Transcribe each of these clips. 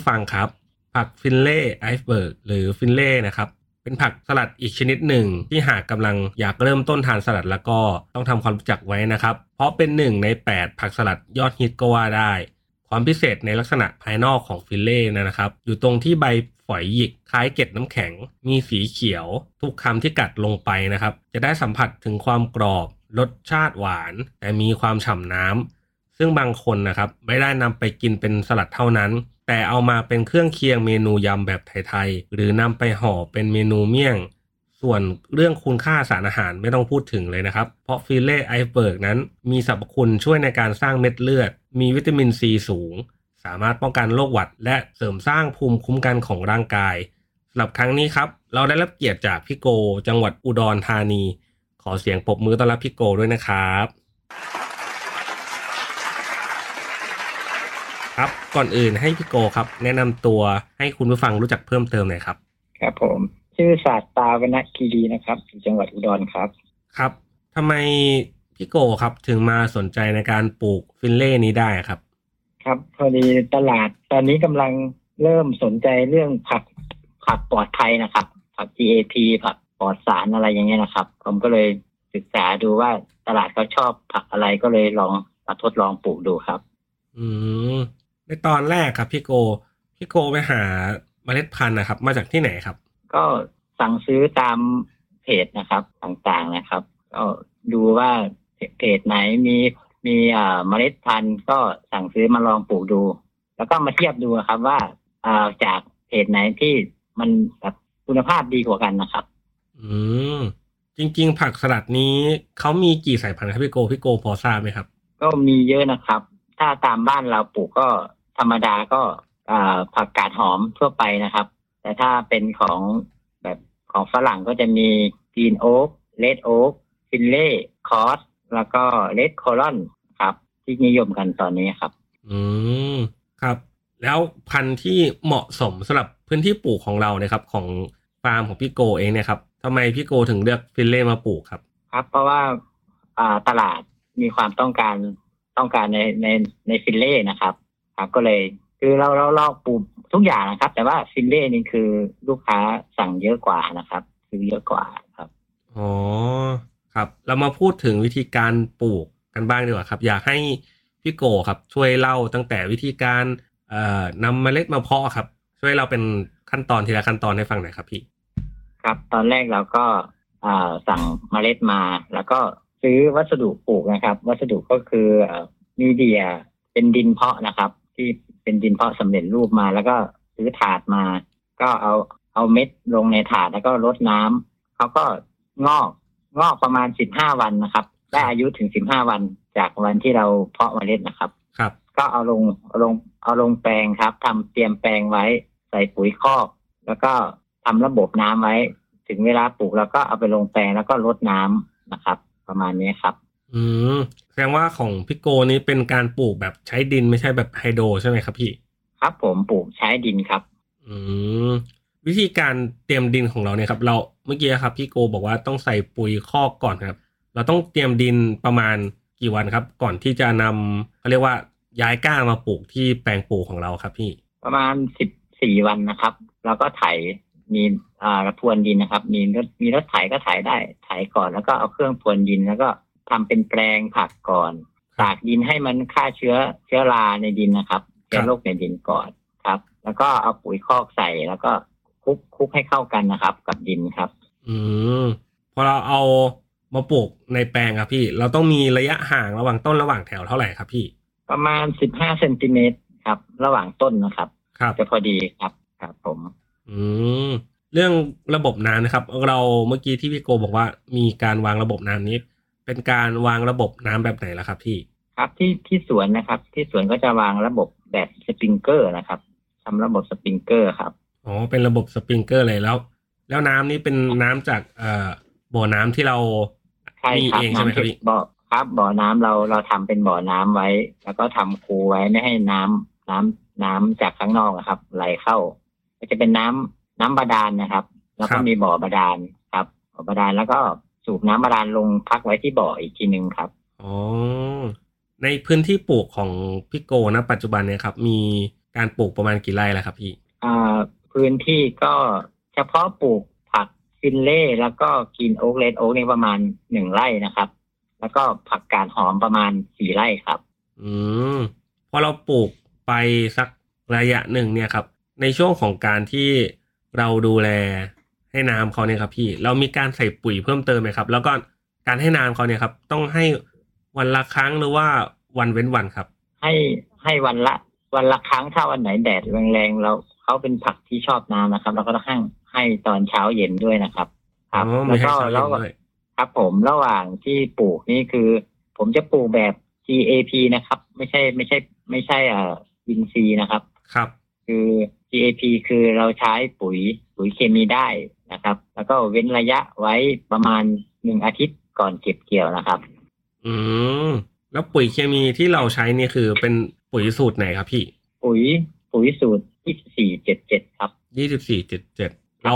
ผู้ฟังครับ ผักฟินเล่ไอซ์เบิร์กหรือฟินเล่นะครับเป็นผักสลัดอีกชนิดหนึ่ง ที่หากกำลังอยากเริ่มต้นทานสลัดแล้วก็ต้องทำความรู้จักไว้นะครับ เพราะเป็นหนึ่งใน 8 ผักสลัดยอดฮิตก็ว่าได้ ความพิเศษในลักษณะภายนอกของฟิลเล่นะครับ อยู่ตรงที่ใบฝอยหยิกคล้ายเกล็ดน้ำแข็ง มีสีเขียว ทุกคำที่กัดลงไปนะครับ จะได้สัมผัสถึงความกรอบ รสชาติหวาน แต่มีความฉ่ำน้ำซึ่งบางคนนะครับไม่ได้นำไปกินเป็นสลัดเท่านั้น แต่เอามาเป็นเครื่องเคียงเมนูยำแบบไทยๆ หรือนำไปห่อเป็นเมนูเมี่ยง ส่วนเรื่องคุณค่าสารอาหารไม่ต้องพูดถึงเลยนะครับ เพราะฟิเล่ไอเบิร์กนั้น มีสรรพคุณช่วยในการสร้างเม็ดเลือด มีวิตามินซีสูง สามารถป้องกันโรคหวัด และเสริมสร้างภูมิคุ้มกันของร่างกายสำหรับครั้งนี้ครับ เราได้รับเกียรติจากพี่โก จังหวัดอุดรธานี ขอเสียงปรบมือต้อนรับพี่โกด้วยนะครับ ครับ ก่อนอื่นให้พี่โกครับ แนะนำตัวให้คุณผู้ฟังรู้จักเพิ่มเติมหน่อยครับ ครับผม ชื่อศาสตราวรรณคีรีนะครับอยู่จังหวัดอุดรครับ ครับทำไมพี่โกครับถึงมาสนใจในการปลูกฟินเล่นี้ได้ครับ ครับพอดีตลาดตอนนี้กำลังเริ่มสนใจเรื่องผักผักปลอดภัยนะครับ ผัก GAP ผักปลอดสารอะไรอย่างเงี้ยนะครับ ผมก็เลยศึกษาดูว่าตลาดเขาชอบผักอะไรก็เลยลองมาทดลองปลูกดูครับ อืม ในตอนแรกครับพี่โกพี่โกไปหาเมล็ดพันธุ์นะครับ มาจากที่ไหนครับ ก็สั่งซื้อตามเพจนะครับต่างๆนะครับ ก็ดูว่าเพจไหนมีมีอ่าเมล็ดพันธุ์ก็สั่งซื้อมาลองปลูกดู แล้วก็มาเทียบดูครับว่าอ่าจากเพจไหนที่มันแบบคุณภาพดีกว่ากันนะครับ อืมจริง ๆ ผักสลัดนี้เขามีกี่สายพันธุ์ครับพี่โกพี่โกพอทราบไหมครับ ก็มีเยอะนะครับ ถ้าตามบ้านเราปลูกก็ ธรรมดาก็อ่าผักกาดหอมทั่วไปนะครับ แต่ถ้าเป็นของแบบของฝรั่งก็จะมี green oak red oak ฟิลเล่ cos แล้วก็ red coral ครับ ที่นิยมกันตอนนี้ครับ อืมครับ แล้วพันธุ์ที่เหมาะสมสำหรับพื้นที่ปลูกของเราเนี่ยครับ ของฟาร์มของพี่โกเองเนี่ยครับทำไมพี่โกถึงเลือกฟิลเล่มาปลูกครับ ครับ เพราะว่าอ่าตลาดมีความต้องการต้องการในในในฟิลเล่นะครับ ครับก็เลยคือเราเราเราปลูกทุกอย่างนะครับ แต่ว่าฟิลเล่นี่คือลูกค้าสั่งเยอะกว่านะครับคือเยอะกว่าครับอ๋อครับ เรามาพูดถึงวิธีการปลูกกันบ้างดีกว่าครับ อยากให้พี่โกครับ ช่วยเล่าตั้งแต่วิธีการเอ่อนำเมล็ดมาเพาะครับ ช่วยเราเป็นขั้นตอนทีละขั้นตอนให้ฟังหน่อยครับพี่ ครับ ตอนแรกเราก็อ่าสั่งเมล็ดมา แล้วก็ซื้อวัสดุปลูกนะครับ วัสดุก็คือมีเดียเป็นดินเพาะนะครับ ที่เป็นดินเพาะสำเร็จรูปมา แล้วก็ซื้อถาดมา ก็เอาเอาเม็ดลงในถาดแล้วก็รดน้ำเขาก็งอกงอกประมาณสิบห้าวันนะครับ ได้อายุถึงสิบห้าวันจากวันที่เราเพาะเมล็ดนะครับ ครับ ก็เอาลงเอาลงเอาลงแปลงครับทำเตรียมแปลงไว้ใส่ปุ๋ยคอก แล้วก็ทำระบบน้ำไว้ ถึงเวลาปลูกแล้วก็เอาไปลงแปลงแล้วก็รดน้ำนะครับ ประมาณนี้ครับ อืมแสดงว่าของพี่โกนี้เป็นการปลูกแบบใช้ดินไม่ใช่แบบไฮโดรใช่ไหมครับพี่ ครับผมปลูกใช้ดินครับ อืมวิธีการเตรียมดินของเราเนี่ยครับ เราเมื่อกี้ครับพี่โกบอกว่าต้องใส่ปุ๋ยคอกก่อนครับ เราต้องเตรียมดินประมาณกี่วันครับ ก่อนที่จะนำเขาเรียกว่าย้ายก้ามาปลูกที่แปลงปลูกของเราครับ พี่ ประมาณสิบสี่วันนะครับ แล้วก็ไถมีอ่าพรวนดินนะครับ มีรถมีรถไถก็ไถได้ไถก่อนแล้วก็เอาเครื่องพรวนดินแล้วก็ ทำเป็นแปลงผักก่อนตากดินให้มันฆ่าเชื้อเชื้อราในดินนะครับ เชื้อโรคในดินก่อนครับ แล้วก็เอาปุ๋ยคอกใส่แล้วก็คลุกคลุกให้เข้ากันนะครับ กับดินครับ อืมพอเราเอามาปลูกในแปลงครับพี่ เราต้องมีระยะห่างระหว่างต้นระหว่างแถวเท่าไหร่ครับพี่ ประมาณสิบห้าเซนติเมตรครับ ระหว่างต้นนะครับครับจะพอดีครับครับผม อืมเรื่องระบบน้ำนะครับ เราเมื่อกี้ที่พี่โกบอกว่ามีการวางระบบน้ำนี้ เป็นการวางระบบน้ำแบบไหนล่ะครับพี่ ครับที่ที่สวนนะครับ ที่สวนก็จะวางระบบแบบสปริงเกอร์นะครับทำระบบสปริงเกอร์ครับอ๋อเป็นระบบสปริงเกอร์เลยแล้ว แล้วน้ำนี้เป็นน้ำจากเอ่อบ่อน้ำที่เราใช่มีครับเองใช่ไหมครับน้ำพี่บ่อครับบ่อน้ำเราเราทำเป็นบ่อน้ำไว้ แล้วก็ทำคูไว้ไม่ให้น้ำน้ำน้ำจากข้างนอกอะครับ ไหลเข้า ก็จะเป็นน้ำน้ำบาดาลนะครับ แล้วก็มีบ่อบาดาลครับบ่อบาดาลแล้วก็ สูบน้ำบาดาลลงพักไว้ที่บ่ออีกทีหนึ่งครับอ๋อในพื้นที่ปลูกของพี่โกนะ ปัจจุบันเนี่ยครับ มีการปลูกประมาณกี่ไร่แล้วครับพี่อ่าพื้นที่ก็เฉพาะปลูกผักฟินเล่แล้วก็กินโอ๊กเลดโอ๊กนี่ประมาณหนึ่งไร่นะครับ แล้วก็ผักกาดหอมประมาณสี่ไร่ครับ อืมพอเราปลูกไปสักระยะหนึ่งเนี่ยครับ ในช่วงของการที่เราดูแล ให้น้ำเขาเนี่ยครับพี่ เรามีการใส่ปุ๋ยเพิ่มเติมไหมครับ แล้วก็การให้น้ำเขาเนี่ยครับ ต้องให้วันละครั้งหรือว่าวันเว้นวันครับ ให้ให้วันละ วันละครั้งถ้าวันไหนแดดแรงๆเราเขาเป็นผักที่ชอบน้ำนะครับ เราก็ต้องให้ให้ตอนเช้าเย็นด้วยนะครับ ครับอ๋อแล้วมีให้ก็เช้าเย็แล้วนด้วยครับผมระหว่างที่ปลูกนี่คือ ผมจะปลูกแบบ GAP นะครับ ไม่ใช่ไม่ใช่ ไม่ใช่อ่าอินซีย์นะครับ ครับ คือ GAP คือเราใช้ปุ๋ย ปุ๋ยเคมีได้นะครับ แล้วก็เว้นระยะไว้ประมาณหนึ่งอาทิตย์ก่อนเก็บเกี่ยวนะครับ อืมแล้วปุ๋ยเคมีที่เราใช้นี่คือเป็นปุ๋ยสูตรไหนครับพี่ ปุ๋ยปุ๋ยสูตรที่สิบสี่เจ็ดเจ็ดครับยี่สิบสี่เจ็ดเจ็ดเรา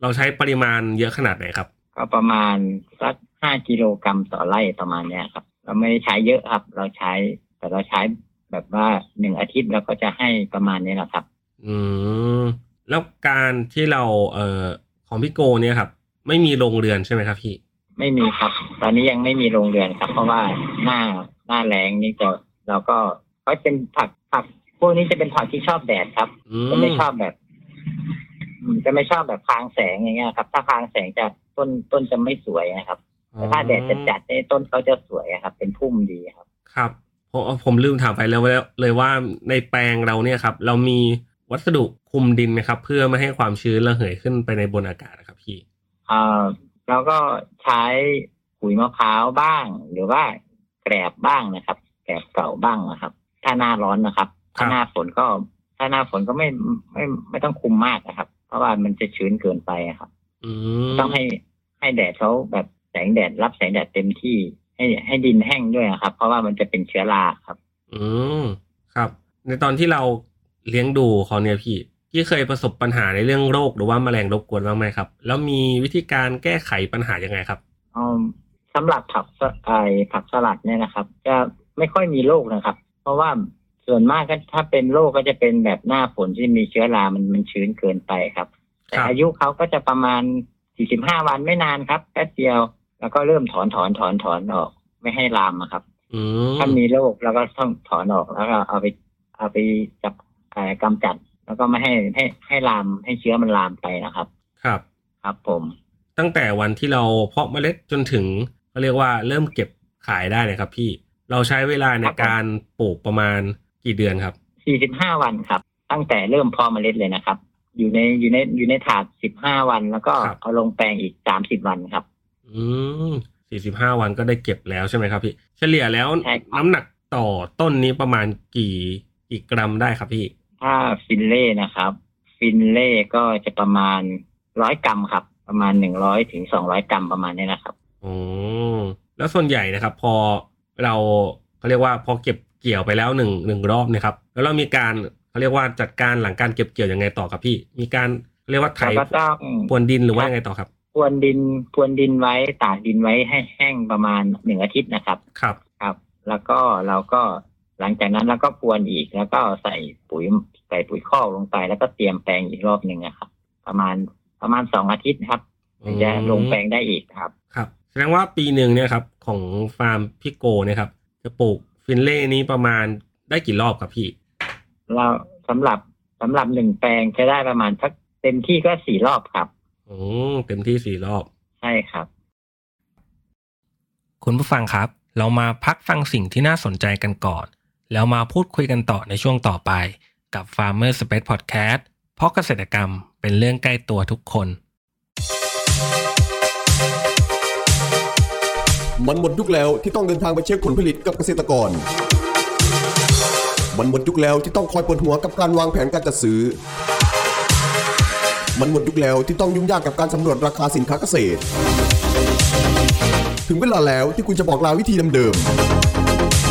เราใช้ปริมาณเยอะขนาดไหนครับ ก็ประมาณสักห้ากิโลกรัมต่อไร่ประมาณเนี้ยครับ เราไม่ได้ใช้เยอะครับ เราใช้ แต่เราใช้แบบว่าหนึ่งอาทิตย์เราก็จะให้ประมาณนี้แหละครับ อืม แล้วการที่เราเอ่อของพี่โกเนี่ยครับ ไม่มีโรงเรือนใช่ไหมครับพี่ ไม่มีครับ ตอนนี้ยังไม่มีโรงเรือนครับ เพราะว่าหน้าหน้าแรงนี่จะเราก็ก็เป็นผักผักพวกนี้จะเป็นผักที่ชอบแดดครับอืจะไม่ชอบแบบอืมจะไม่ชอบแบบพรางแสงอย่างเงี้ยครับ ถ้าพรางแสงจะต้นต้นจะไม่สวยนะครับแต่ถ้าแดดจัดๆเนี่ยต้นเขาจะสวยอะครับ เป็นพุ่มดีครับ ครับผมผมลืมถามไปแล้วว่าเลยว่าในแปลงเราเนี่ยครับ เรามี วัสดุคลุมดินไหมครับ เพื่อไม่ให้ความชื้นระเหยขึ้นไปในบนอากาศนะครับพี่อ่าเราก็ใช้ปุ๋ยมะพร้าวบ้าง หรือว่าแกลบบ้างนะครับแกลบเก่าบ้างนะครับ ถ้าหน้าร้อนนะครับ ถ้าหน้าฝนก็ถ้าหน้าฝนก็ไม่ไม่ไม่ต้องคุมมากนะครับ เพราะว่ามันจะชื้นเกินไปอะครับอืมต้องให้ให้แดดเขาแบบแสงแดดรับแสงแดดเต็มที่ ให้ให้ดินแห้งด้วยนะครับ เพราะว่ามันจะเป็นเชื้อราครับ อืมครับ ในตอนที่เรา เลี้ยงดูเขาเนี่ยพี่พี่เคยประสบปัญหาในเรื่องโรคหรือว่าแมลงรบกวนบ้างไหมครับ แล้วมีวิธีการแก้ไขปัญหายังไงครับอืมสำหรับผักสไอผักสลัดเนี่ยนะครับ จะไม่ค่อยมีโรคนะครับ เพราะว่าส่วนมากก็ถ้าเป็นโรคก็จะเป็นแบบหน้าฝนที่มีเชื้อรา มันมันชื้นเกินไปครับ แต่ครับอายุเขาก็จะประมาณ 45 วันไม่นานครับแป๊บเดียว แล้วก็เริ่มถอนถอนถอนถอนออก ไม่ให้ลามอะครับอืมถ้ามีโรคเราก็ต้องถอนออกแล้วก็เอาไปเอาไปจับเอ่อ กำจัด แล้วก็ไม่ให้ให้ให้ลามให้เชื้อมันลามไปนะครับ ครับ ครับผม ตั้งแต่วันที่เราเพาะเมล็ดจนถึงเขาเรียกว่าเริ่มเก็บขายได้เนะครับ พี่เราใช้เวลาในการปลูกประมาณกี่เดือนครับ45วันครับ ตั้งแต่เริ่มเพาะเมล็ดเลยนะครับ อยู่ในอยู่ในอยู่ในถาด15วัน แล้วก็ครับเอาลงแปลงอีก30วันครับ อืมสี่สิบห้าวันก็ได้เก็บแล้วใช่ไหมครับพี่ เฉลี่ยแล้วใช่ครับน้ำหนักต่อต้นนี้ประมาณกี่กี่กรัมได้ครับพี่ ถ้าฟินเล่นะครับ ฟินเล่ก็จะประมาณร้อยกรัมครับ ประมาณหนึ่งร้อยถึงสองร้อยกรัมประมาณนี้นะครับอ๋อแล้วส่วนใหญ่นะครับ พอเราเขาเรียกว่าพอเก็บเกี่ยวไปแล้วหนึ่งหนึ่งรอบเนะครับ แล้วเรามีการเขาเรียกว่าจัดการหลังการเก็บเกี่ยวยังไงต่อครับพี่ มีการเขาเรียกว่าไถเราก็ต้องพรวนดินหรือว่ายังไงต่อครับพรวนดินพรวนดินไว้ตากดินไว้ให้แห้งประมาณหนึ่งอาทิตย์นะครับ ครับครับ แล้วก็เราก็ หลังจากนั้นเราก็พรวนอีกแล้วก็ใส่ปุ๋ยใส่ปุ๋ยคอกลงไป แล้วก็เตรียมแปลงอีกรอบหนึ่งนะครับ ประมาณประมาณสองอาทิตย์ครับถึงจะลงแปลงได้อีกครับ ครับแสดงว่าปีหนึ่งเนี่ยครับของฟาร์มพี่โกเนี่ยครับจะปลูกฟินเล่นี้ประมาณได้กี่รอบครับพี่ เราสำหรับสำหรับหนึ่งแปลงจะได้ประมาณสักเต็มที่ก็สี่รอบครับอืมเต็มที่สี่รอบใช่ครับ คุณผู้ฟังครับ เรามาพักฟังสิ่งที่น่าสนใจกันก่อน แล้วมาพูดคุยกันต่อในช่วงต่อไปกับ Farmer Space Podcast เพราะเกษตรกรรมเป็นเรื่องใกล้ตัวทุกคน มันหมดยุคแล้วที่ต้องเดินทางไปเช็คผลผลิตกับเกษตรกร มันหมดยุคแล้วที่ต้องคอยปวดหัวกับการวางแผนการจัดซื้อ มันหมดยุคแล้วที่ต้องยุ่งยากกับการสำรวจราคาสินค้าเกษตร ถึงเวลาแล้วที่คุณจะบอกลาวิธีเดิมๆ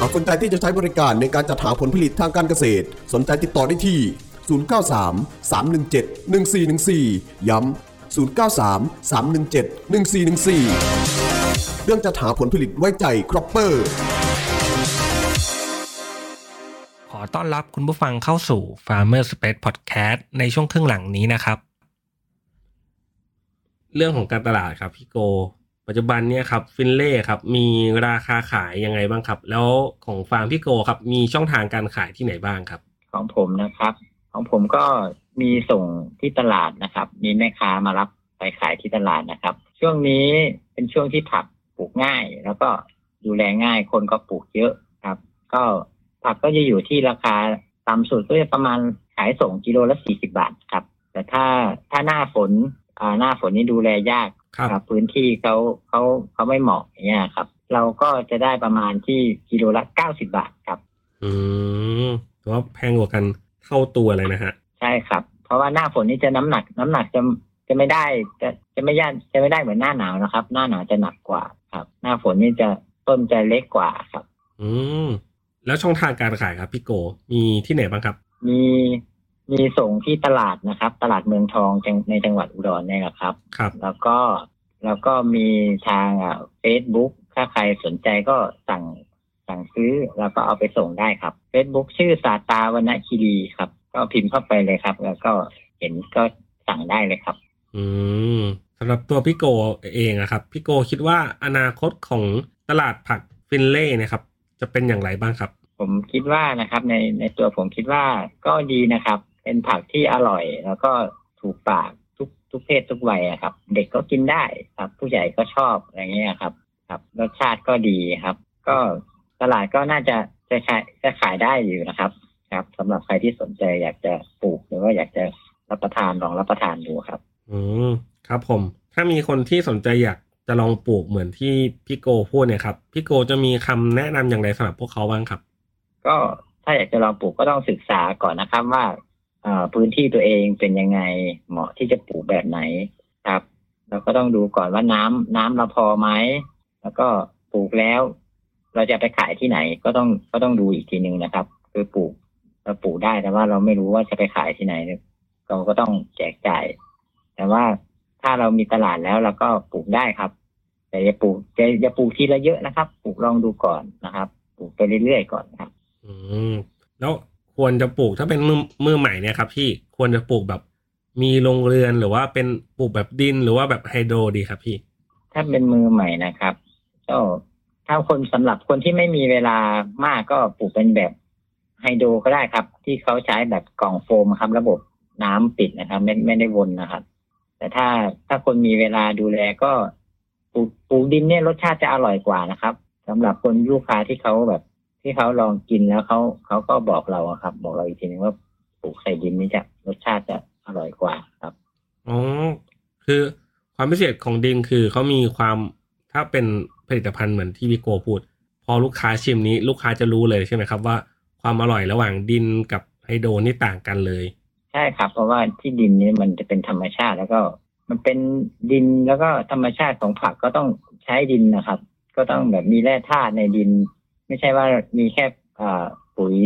หากสนใจที่จะใช้บริการในการจัดหาผลผลิตทางการเกษตร สนใจติดต่อได้ที่ 093 317 1414 ย้ำ 093 317 1414 เรื่องจัดหาผลผลิตไว้ใจครอปเปอร์ ขอต้อนรับคุณผู้ฟังเข้าสู่ Farmer Space Podcast ในช่วงครึ่งหลังนี้นะครับ เรื่องของการตลาดครับพี่โก ปัจจุบันเนี่ยครับฟินเล่ครับมีราคาขายยังไงบ้างครับ แล้วของฟาร์มพี่โกครับมีช่องทางการขายที่ไหนบ้างครับ ของผมนะครับ ของผมก็มีส่งที่ตลาดนะครับ มีแม่ค้ามารับไปขายที่ตลาดนะครับ ช่วงนี้เป็นช่วงที่ผักปลูกง่าย แล้วก็ดูแลง่ายคนก็ปลูกเยอะครับ ก็ผักก็จะอยู่ที่ราคาต่ำสุดก็จะประมาณขายส่งกิโลละสี่สิบาทครับ แต่ถ้าถ้าหน้าฝนอ่าหน้าฝนนี่ดูแลยาก ครับครับพื้นที่เขาเขาเขาไม่เหมาะอย่างเงี้ยครับ เราก็จะได้ประมาณที่กิโลละเก้าสิบาทครับ อืมถือว่าแพงกว่ากันเท่าตัวเลยนะฮะ ใช่ครับ เพราะว่าหน้าฝนนี่จะน้ำหนัก น้ำหนักจะจะไม่ได้จะจะไม่ย่านจะไม่ได้เหมือนหน้าหนาวนะครับ หน้าหนาวจะหนักกว่าครับ หน้าฝนนี่จะต้นจะเล็กกว่าครับ อืมแล้วช่องทางการขายครับพี่โก มีที่ไหนบ้างครับ มี มีส่งที่ตลาดนะครับ ตลาดเมืองทองจังในจังหวัดอุดรเนี่ยแหละครับ ครับ แล้วก็แล้วก็มีทางเฟซบุ๊กถ้าใครสนใจก็สั่งสั่งซื้อแล้วก็เอาไปส่งได้ครับ Facebook ชื่อสาตาวรรณคีรีครับ ก็พิมพ์เข้าไปเลยครับ แล้วก็เห็นก็สั่งได้เลยครับ อืมสำหรับตัวพี่โกเองอะครับพี่โกคิดว่าอนาคตของตลาดผักฟินเล่เนะครับ จะเป็นอย่างไรบ้างครับ ผมคิดว่านะครับ ในในตัวผมคิดว่าก็ดีนะครับ เป็นผักที่อร่อย แล้วก็ถูกปากทุกทุกเพศทุกวัยอะครับ เด็กก็กินได้ครับ ผู้ใหญ่ก็ชอบอะไรเงี้ยครับ ครับ รสชาติก็ดีครับ ก็ตลาดก็น่าจะจะขายจะขายได้อยู่นะครับ ครับสำหรับใครที่สนใจอยากจะปลูกหรือว่าอยากจะรับประทานลองรับประทานดูครับ อืมครับผม ถ้ามีคนที่สนใจอยากจะลองปลูกเหมือนที่พี่โกพูดเนี่ยครับพี่โกจะมีคำแนะนำอย่างไรสำหรับพวกเขาบ้างครับ ก็ถ้าอยากจะลองปลูกก็ต้องศึกษาก่อนนะครับว่าเอ่อ พื้นที่ตัวเองเป็นยังไงเหมาะที่จะปลูกแบบไหนครับ เราก็ต้องดูก่อนว่าน้ำน้ำเราพอไหมแล้วก็ปลูกแล้ว เราจะไปขายที่ไหนก็ต้องก็ต้องดูอีกทีหนึ่งนะครับ คือปลูกเราปลูกได้แต่ว่าเราไม่รู้ว่าจะไปขายที่ไหนเราก็ต้องแจกจ่าย แต่ว่าถ้าเรามีตลาดแล้วเราก็ปลูกได้ครับ แต่อย่าปลูกอย่าอย่าปลูกทีละเยอะนะครับ ปลูกลองดูก่อนนะครับ ปลูกไปเรื่อยๆก่อนครับ อืมแล้ว ควรจะปลูกถ้าเป็นมือมือใหม่เนี่ยครับพี่ควรจะปลูกแบบมีโรงเรือนหรือว่าเป็นปลูกแบบดินหรือว่าแบบไฮโดรดีครับพี่ ถ้าเป็นมือใหม่นะครับก็ถ้าคนสำหรับคนที่ไม่มีเวลามากก็ปลูกเป็นแบบไฮโดรก็ได้ครับ ที่เขาใช้แบบกล่องโฟมครับ ระบบน้ำปิดนะครับ ไม่ไม่ได้วนนะครับ แต่ถ้าถ้าคนมีเวลาดูแลก็ปลูกปลูกดินเนี่ยรสชาติจะอร่อยกว่านะครับสำหรับคนลูกค้าที่เขาแบบ ที่เขาลองกินแล้วเขาเขาก็บอกเราอะครับ บอกเราอีกทีนึงว่าปลูกใส่ดินนี่จะรสชาติจะอร่อยกว่าครับอ๋อคือความพิเศษของดินคือเขามีความถ้าเป็นผลิตภัณฑ์เหมือนที่พี่โกพูด พอลูกค้าชิมนี้ ลูกค้าจะรู้เลยใช่ไหมครับ ว่าความอร่อยระหว่างดินกับไฮโดรนี่ต่างกันเลย ใช่ครับ เพราะว่าที่ดินนี้มันจะเป็นธรรมชาติแล้วก็มันเป็นดินแล้วก็ธรรมชาติของผักก็ต้องใช้ดินนะครับ ก็ต้องแบบมีแร่ธาตุในดิน ไม่ใช่ว่ามีแค่อ่าปุ๋ย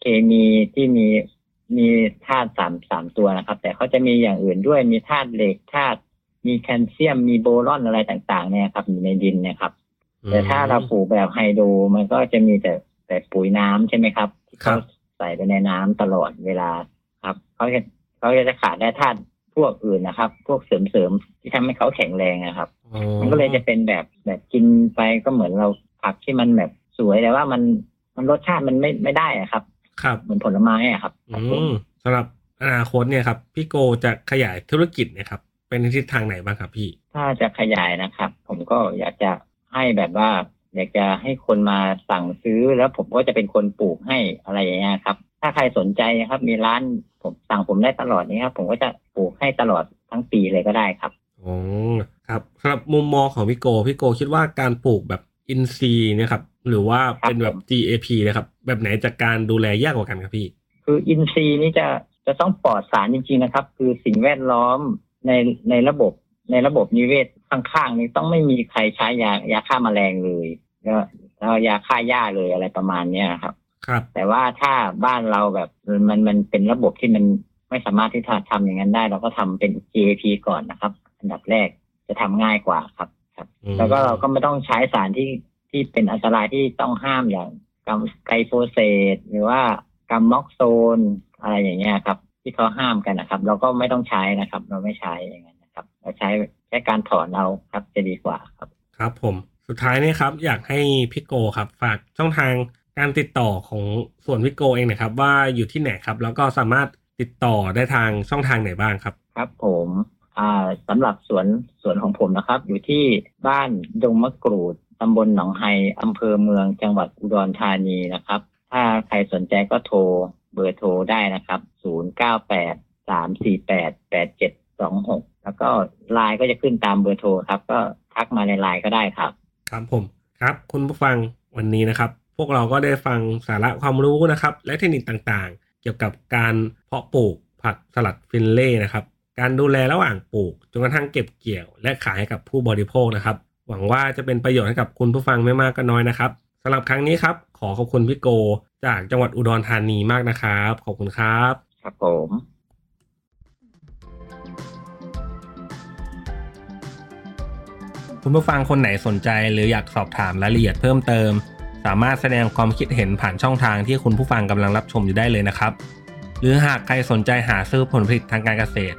เคมีที่มีมีธาตุสามสามตัวนะครับ แต่เขาจะมีอย่างอื่นด้วยมีธาตุเหล็กธาตุมีแคลเซียมมีโบรอนอะไรต่าง ๆ เนี่ยครับอยู่ในดินเนะครับ แต่ถ้าเราปลูกแบบไฮโดรมันก็จะมีแต่แต่ปุ๋ยน้ำใช่ไหมครับที่ครัเขาบใส่ไปในน้ำตลอดเวลาครับเขาจะเขาจะขาดแร่ธาตุพวกอื่นนะครับ พวกเสริมๆที่ทำให้เขาแข็งแรงนะครับอ๋อมันก็เลยจะเป็นแบบแบบกินไปก็เหมือนเราผักที่มันแบบ สวยแต่ว่ามันมันรสชาติมันไม่ไม่ได้อะครับ ครับ เหมือนผลไม้อะครับครับผอืมมสำหรับอนาคตเนี่ยครับ พี่โกจะขยายธุรกิจเนี่ยครับเป็นในทิศทางไหนบ้างครับพี่ ถ้าจะขยายนะครับ ผมก็อยากจะให้แบบว่า อยากจะให้คนมาสั่งซื้อแล้วผมก็จะเป็นคนปลูกให้อะไรอย่างเงี้ยครับ ถ้าใครสนใจนะครับ มีร้านผมสั่งผมได้ตลอดนี้ครับผมก็จะปลูกให้ตลอดทั้งปีเลยก็ได้ครับอ๋อครับสำหรับมุมมองของพี่โกพี่โกคิดว่าการปลูกแบบ อินซีย์เนะครับ หรือว่าเป็นแบบครับผม GAP นะครับ แบบไหนจากการดูแลยากกว่ากันครับพี่ คืออินทรีย์นี่จะจะต้องปลอดสารจริงๆนะครับ คือสิ่งแวดล้อมในในระบบในระบบนิเวศข้างๆนี้ต้องไม่มีใครใช้ยายาฆ่าแมลงเลยแล้วแล้วยาฆ่าหญ้าเลยอะไรประมาณเนี้ยครับ ครับ แต่ว่าถ้าบ้านเราแบบมันมันเป็นระบบที่มันไม่สามารถที่จะทำอย่างนั้นได้ เราก็ทำเป็น GAP ก่อนนะครับ อันดับแรกจะทำง่ายกว่าครับ ครับอืมแล้วก็เราก็ไม่ต้องใช้สารที่ที่เป็นอันตรายที่ต้องห้ามอย่างพวกไกลโฟเซตหรือว่ากรัมม็อกโซนอะไรอย่างเงี้ยครับ ที่เขาห้ามกันนะครับ เราก็ไม่ต้องใช้นะครับ เราไม่ใช้อย่างนั้นนะครับ เราใช้แค่การถอนเอาครับจะดีกว่าครับ ครับผมสุดท้ายเนี่ยครับ อยากให้พี่โกครับ ฝากช่องทางการติดต่อของสวนพี่โกเองหนะครับ ว่าอยู่ที่ไหนครับ แล้วก็สามารถติดต่อได้ทางช่องทางไหนบ้างครับ ครับผมอ่า สำหรับสวนสวนของผมนะครับ อยู่ที่บ้านดงมะกรูดตำบลหนองไฮอำเภอเมืองจังหวัดอุดรธานีนะครับ ถ้าใครสนใจก็โทรเบอร์โทรได้นะครับ 098 348 8726 แล้วก็ไลน์ก็จะขึ้นตามเบอร์โทรครับ ก็ทักมาในไลน์ก็ได้ครับ ครับผมครับ คุณผู้ฟังวันนี้นะครับ พวกเราก็ได้ฟังสาระความรู้นะครับ และเทคนิคต่างๆ เกี่ยวกับการเพาะปลูกผักสลัดฟินเล่นะครับ การดูแลระหว่างปลูกจนกระทั่งเก็บเกี่ยว และขายให้กับผู้บริโภคนะครับ หวังว่าจะเป็นประโยชน์ให้กับคุณผู้ฟังไม่มากก็น้อยนะครับสำหรับครั้งนี้ครับ ขอขอบคุณพี่โก จากจังหวัดอุดรธานีมากนะครับ ขอบคุณครับ ครับผมคุณผู้ฟังคนไหนสนใจหรืออยากสอบถามรายละเอียดเพิ่มเติม สามารถแสดงความคิดเห็นผ่านช่องทางที่คุณผู้ฟังกำลังรับชมอยู่ได้เลยนะครับ หรือหากใครสนใจหาซื้อผลผลิตทางการเกษตร